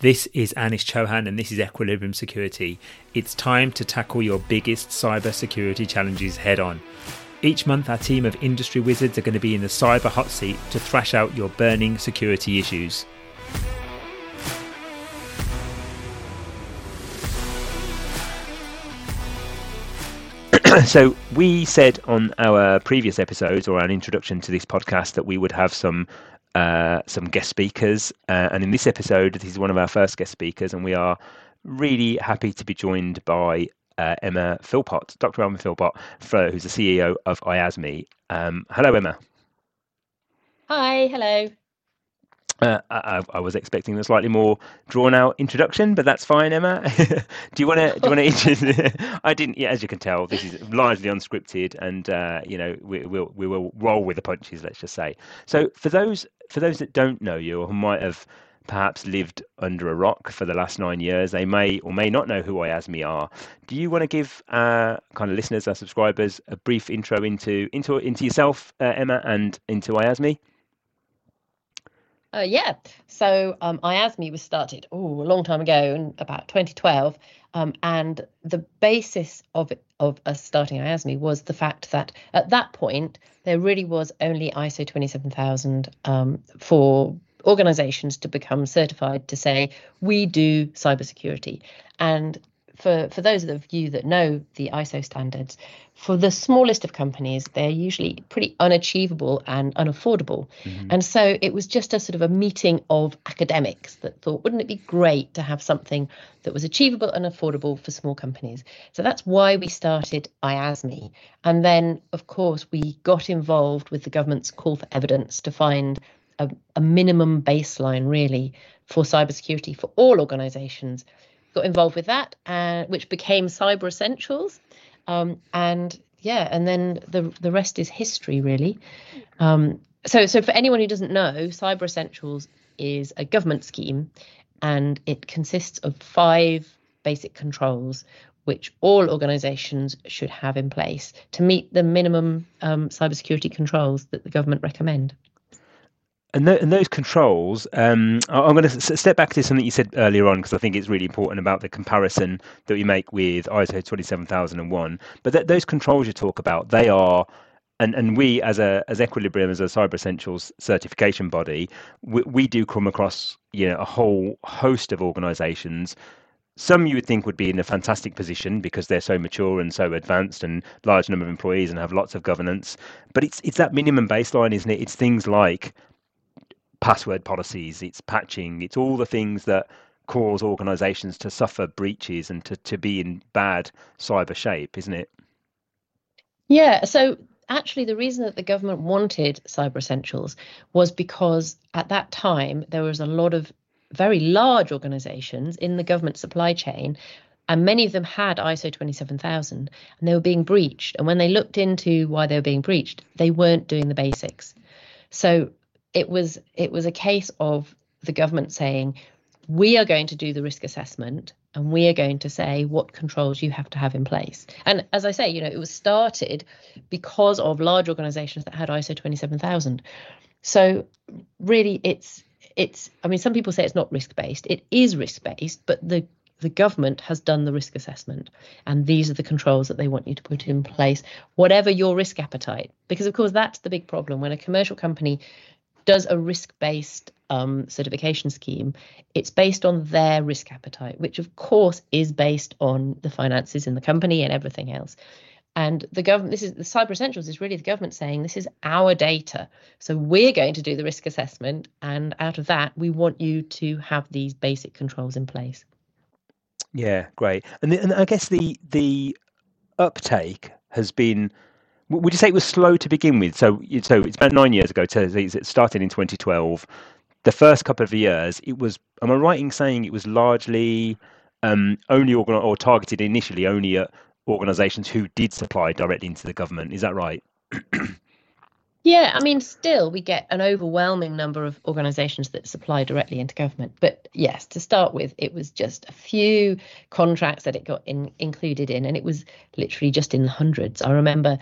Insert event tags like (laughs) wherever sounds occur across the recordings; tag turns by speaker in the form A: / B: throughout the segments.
A: This is Anish Chauhan and this is Equilibrium Security. It's time to tackle your biggest cyber security challenges head on. Each month, our team of industry wizards are going to be in the cyber hot seat to thrash out your burning security issues. (clears throat) so we said on our previous episodes or an introduction to this podcast that we would have some uh, some guest speakers. Uh, and in this episode, this is one of our first guest speakers, and we are really happy to be joined by uh, Emma Philpott, Dr. Emma Philpott, who's the CEO of IASME. Um, hello, Emma.
B: Hi, hello.
A: Uh, I, I, was expecting a slightly more drawn out introduction, but that's fine, Emma. (laughs) do you want to? Do you want (laughs) to? (laughs) I didn't. Yeah, as you can tell, this is largely unscripted, and uh, you know we will we will roll with the punches. Let's just say. So for those for those that don't know you or who might have perhaps lived under a rock for the last nine years, they may or may not know who IASME are. Do you want to give uh, kind of listeners, our subscribers, a brief intro into into into yourself, uh, Emma, and into IASME?
B: Uh, yeah. So um, IASME was started oh a long time ago, in about 2012, um, and the basis of of us starting IASME was the fact that at that point there really was only ISO 27000 um, for organizations to become certified to say we do cybersecurity, and for for those of you that know the ISO standards, for the smallest of companies, they're usually pretty unachievable and unaffordable. Mm-hmm. And so it was just a sort of a meeting of academics that thought, wouldn't it be great to have something that was achievable and affordable for small companies? So that's why we started IASME. And then, of course, we got involved with the government's call for evidence to find a, a minimum baseline, really, for cybersecurity for all organizations. Got involved with that, uh, which became Cyber Essentials um, and yeah, and then the the rest is history, really. Um, so, so for anyone who doesn't know, Cyber Essentials is a government scheme, and it consists of five basic controls which all organisations should have in place to meet the minimum um, cybersecurity controls that the government recommend
A: and, and those controls, um, I'm going to step back to something you said earlier on because I think it's really important about the comparison that we make with ISO 27001. But th- those controls you talk about, they are, and, and we as a as Equilibrium as a Cyber Essentials certification body, we, we do come across you know a whole host of organisations some you would think would be in a fantastic position because they're so mature and so advanced and large number of employees and have lots of governance. But it's it's that minimum baseline isn't it? It's things like password policies, it's patching, it's all the things that cause organizations to suffer breaches and to, to be in bad cyber shape, isn't it?
B: Yeah. So actually, the reason that the government wanted Cyber Essentials was because at that time there was a lot of very large organizations in the government supply chain and many of them had ISO 27000 and they were being breached. And when they looked into why they were being breached, they weren't doing the basics. So it was it was a case of the government saying we are going to do the risk assessment and we are going to say what controls you have to have in place. And as I say, you know, it was started because of large organizations that had ISO 27000. So really it's it's I mean some people say it's not risk based. It is risk based, but the the government has done the risk assessment and these are the controls that they want you to put in place whatever your risk appetite because of course that's the big problem when a commercial company does a risk based um, certification scheme, it's based on their risk appetite, which of course is based on the finances in the company and everything else. And the government, this is the Cyber Essentials is really the government saying this is our data. So we're going to do the risk assessment. And out of that, we want you to have these basic controls in place.
A: Yeah, great. And, the, and I guess the the uptake has been would you say it was slow to begin with? So, so it's about nine years ago. So it started in 2012. The first couple of years, it was. Am I right in saying it was largely um, only organ- or targeted initially only at organisations who did supply directly into the government? Is that right? (clears throat)
B: yeah, I mean, still we get an overwhelming number of organisations that supply directly into government. But yes, to start with, it was just a few contracts that it got in, included in, and it was literally just in the hundreds. I remember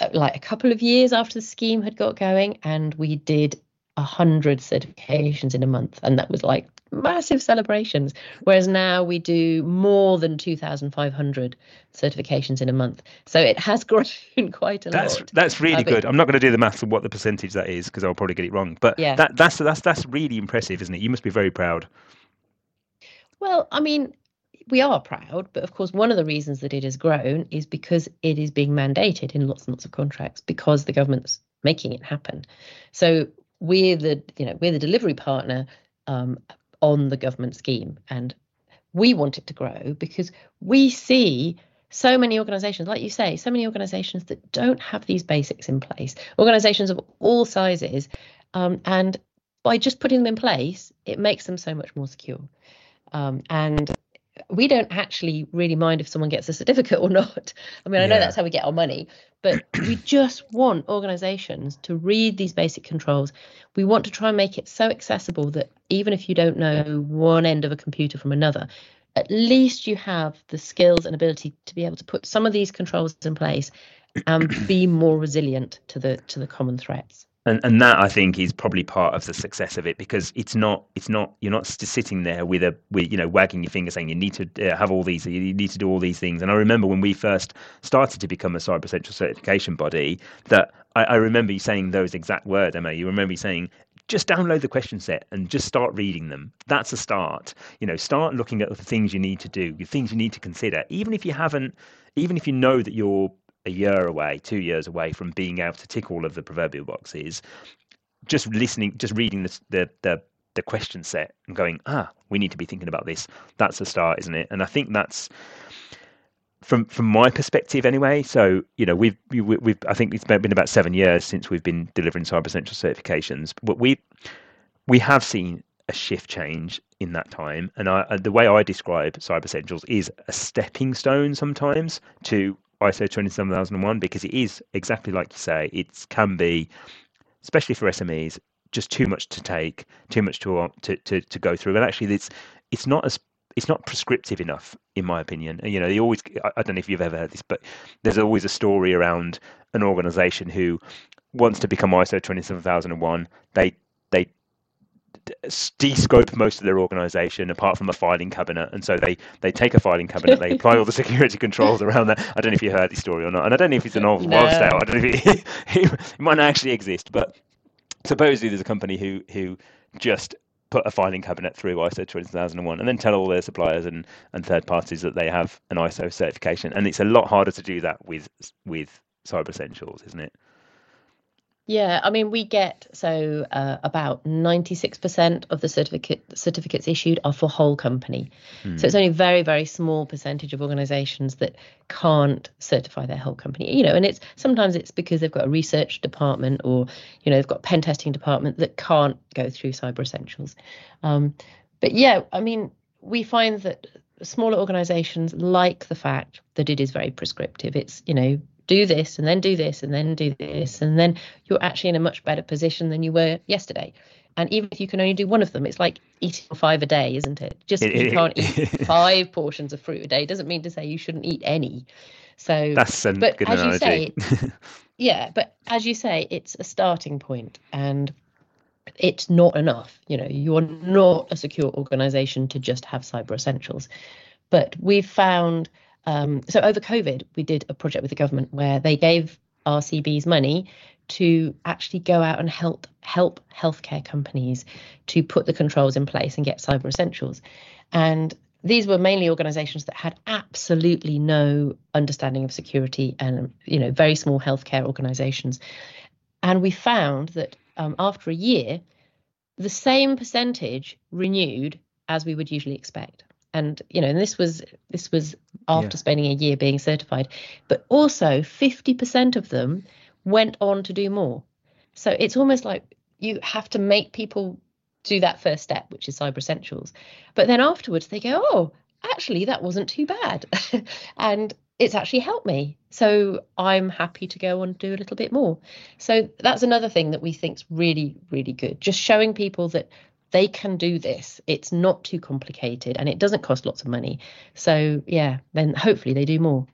B: Uh, like a couple of years after the scheme had got going, and we did a 100 certifications in a month. And that was like massive celebrations. Whereas now we do more than 2,500 certifications in a month. So it has (laughs) grown quite a
A: that's,
B: lot.
A: That's really good. I'm not going to do the maths of what the percentage that is because I'll probably get it wrong. But yeah. that, that's that's that's really impressive, isn't it? You must be very proud.
B: Well, I mean, we are proud, but of course, one of the reasons that it has grown is because it is being mandated in lots and lots of contracts because the government's making it happen. So we're the you know we're the delivery partner um, on the government scheme, and we want it to grow because we see so many organizations, like you say, so many organizations that don't have these basics in place, organizations of all sizes, um, and by just putting them in place, it makes them so much more secure. Um, and we don't actually really mind if someone gets a certificate or not. I mean, I know that's how we get our money, but we just want organizations to read these basic controls. We want to try and make it so accessible that even if you don't know one end of a computer from another, at least you have the skills and ability to be able to put some of these controls in place and be more resilient to the to the common threats
A: and and that I think is probably part of the success of it because it's not it's not you're not just sitting there with a with you know wagging your finger saying you need to uh, have all these you need to do all these things. And I remember when we first started to become a Cyber Essential certification body that I, I remember you saying those exact words, Emma. You remember saying just download the question set and just start reading them. That's a start. You know, start looking at the things you need to do, the things you need to consider, even if you haven't, even if you know that you're a year away, two years away from being able to tick all of the proverbial boxes, just listening, just reading the the the, the question set and going, ah, we need to be thinking about this. That's a start, isn't it? And I think that's from from my perspective anyway. So you know, we've we, have we have I think it's been about seven years since we've been delivering Cyber Essential certifications, but we we have seen a shift change in that time. And I, the way I describe Cyber Essentials is a stepping stone sometimes to ISO 27001 because it is exactly like you say, it can be, especially for SMEs, just too much to take, too much to uh, to to, to go through. And actually, it's it's not as it's not prescriptive enough, in my opinion. You know, they always I don't know if you've ever heard this, but there's always a story around an organization who wants to become ISO 27001. They they de-scope most of their organization apart from a filing cabinet and so they they take a filing cabinet they apply all the security controls around that i don't know if you heard the story or not and i don't know if it's an old no. wives tale i don't know if (laughs) it, it might not actually exist but supposedly there's a company who who just put a filing cabinet through ISO 20001 and then tell all their suppliers and, and third parties that they have an ISO certification. And it's a lot harder to do that with with Cyber Essentials, isn't it?
B: Yeah, I mean, we get so uh, about 96% of the certificate certificates issued are for whole company. Mm. So it's hmm. only a very, very small percentage of organizations that can't certify their whole company. You know, and it's sometimes it's because they've got a research department or, you know, they've got a pen testing department that can't go through cyber essentials. Um, but yeah, I mean, we find that smaller organizations like the fact that it is very prescriptive. It's, you know, do this and then do this and then do this and then you're actually in a much better position than you were yesterday. And even if you can only do one of them it's like eating five a day isn't it? Just you can't eat (laughs) five portions of fruit a day doesn't mean to say you shouldn't eat any. So
A: that's a but good as analogy.
B: you say (laughs) yeah but as you say it's a starting point and it's not enough. You know you're not a secure organization to just have cyber essentials. But we've found um, so over COVID, we did a project with the government where they gave our CBs money to actually go out and help help healthcare companies to put the controls in place and get cyber essentials. And these were mainly organizations that had absolutely no understanding of security and you know very small healthcare organizations. And we found that um, after a year, the same percentage renewed as we would usually expect and you know and this was this was after yeah. spending a year being certified but also 50% of them went on to do more. So it's almost like you have to make people do that first step which is cyber essentials. But then afterwards they go oh actually that wasn't too bad. (laughs) And it's actually helped me. So i'm happy to go and do a little bit more. So that's another thing that we think is really really good. Just showing people that they can do this. It's not too complicated and it doesn't cost lots of money. So, yeah, then hopefully they do more.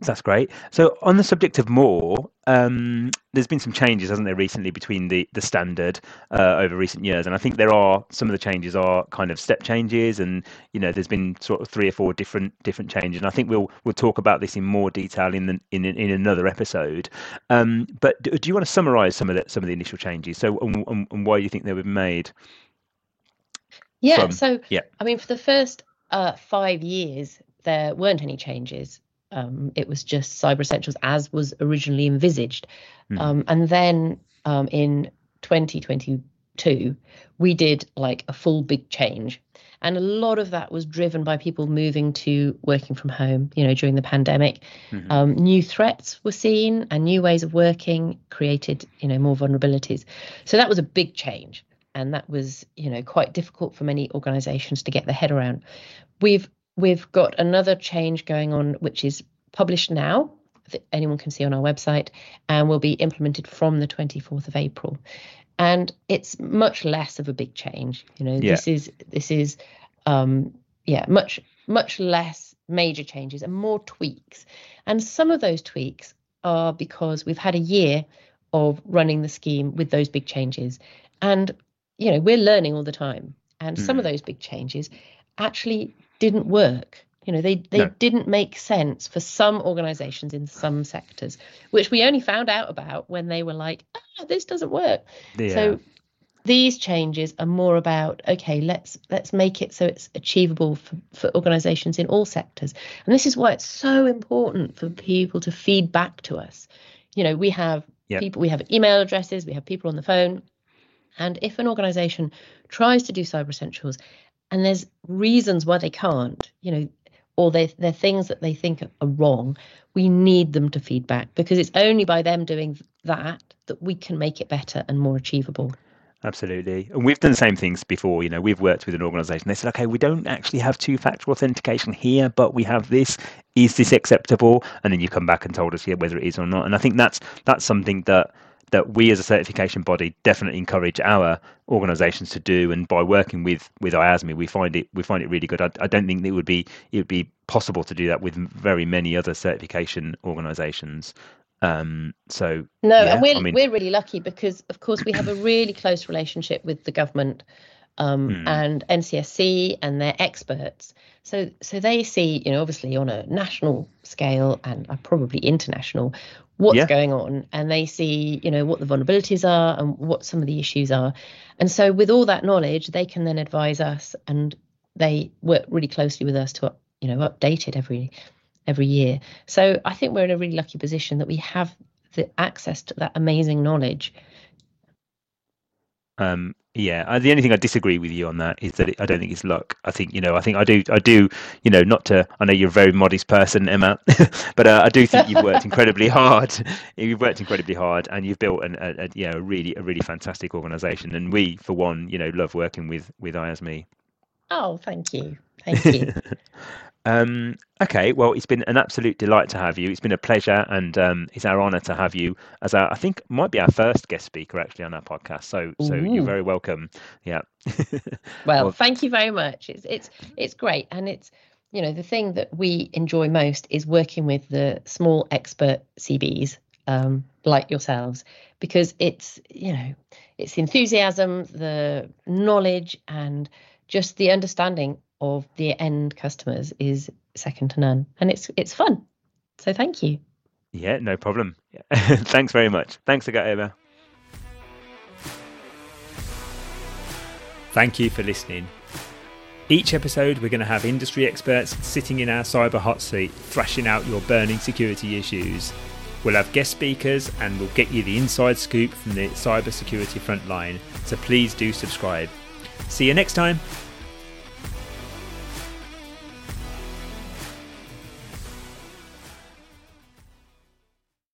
A: That's great. So, on the subject of more, um, there's been some changes, hasn't there, recently between the the standard uh, over recent years, and I think there are some of the changes are kind of step changes, and you know, there's been sort of three or four different different changes, and I think we'll we'll talk about this in more detail in the, in in another episode. Um, but do, do, you want to summarise some of the some of the initial changes? So, and, and, and why you think they were made?
B: Yeah. From, so, yeah. I mean, for the first uh, five years, there weren't any changes um, it was just Cyber Essentials as was originally envisaged. Mm. Um, and then um, in 2022, we did like a full big change. And a lot of that was driven by people moving to working from home, you know, during the pandemic. Mm-hmm. Um, new threats were seen and new ways of working created, you know, more vulnerabilities. So that was a big change. And that was, you know, quite difficult for many organizations to get their head around. We've We've got another change going on, which is published now that anyone can see on our website and will be implemented from the 24th of April. And it's much less of a big change. You know, yeah. this is this is um yeah, much much less major changes and more tweaks. And some of those tweaks are because we've had a year of running the scheme with those big changes. And you know, we're learning all the time. And mm. some of hmm. those big changes actually didn't work. You know, they, they no. didn't make sense for some organizations in some sectors, which we only found out about when they were like, ah, this doesn't work. Yeah. So these changes are more about okay let's let's make it so it's achievable for, for organizations in all sectors and this is why it's so important for people to feed back to us you know we have yep. people we have email addresses we have people on the phone and if an organization tries to do cyber essentials and there's reasons why they can't you know or they, they're things that they think are wrong we need them to feedback because it's only by them doing that that we can make it better and more achievable
A: Absolutely. And we've done the same things before. You know, we've worked with an organization. They said, okay, we don't actually have two factor authentication here, but we have this. Is this acceptable? And then you come back and told us, yeah, whether it is or not. And I think that's that's something that that we as a certification body definitely encourage our organizations to do. And by working with with IASME we find it we find it really good. I, I, don't think it would be it would be possible to do that with very many other certification organizations. Um so
B: no yeah, and we're, I mean, we're really lucky because of course we have a really close relationship with the government um, hmm. and NCSC and their experts. So, so they see, you know, obviously on a national scale and uh, probably international, what's yeah. going on and they see you know what the vulnerabilities are and what some of the issues are and so with all that knowledge they can then advise us and they work really closely with us to you know update it every every year so i think we're in a really lucky position that we have the access to that amazing knowledge
A: um, yeah, uh, the only thing I disagree with you on that is that it, I don't think it's luck. I think you know, I think I do, I do, you know, not to. I know you're a very modest person, Emma, (laughs) but uh, I do think you've worked incredibly (laughs) hard. You've worked incredibly hard, and you've built an, a, a you know, a really, a really fantastic organisation. And we, for one, you know, love working with with IASME.
B: Oh, thank you, thank you. (laughs)
A: Um, okay, well, it's been an absolute delight to have you. It's been a pleasure, and um, it's our honour to have you as our, I think might be our first guest speaker actually on our podcast. So, so Ooh. you're very welcome. Yeah. (laughs)
B: well, well, thank you very much. It's it's it's great, and it's you know the thing that we enjoy most is working with the small expert CBs um, like yourselves because it's you know it's the enthusiasm, the knowledge, and just the understanding of the end customers is second to none, and it's it's fun. So thank you.
A: Yeah, no problem. (laughs) Thanks very much. Thanks again, Emma. Thank you for listening. Each episode, we're going to have industry experts sitting in our cyber hot seat, thrashing out your burning security issues. We'll have guest speakers and we'll get you the inside scoop from the cyber security front line. So please do subscribe. See you next time.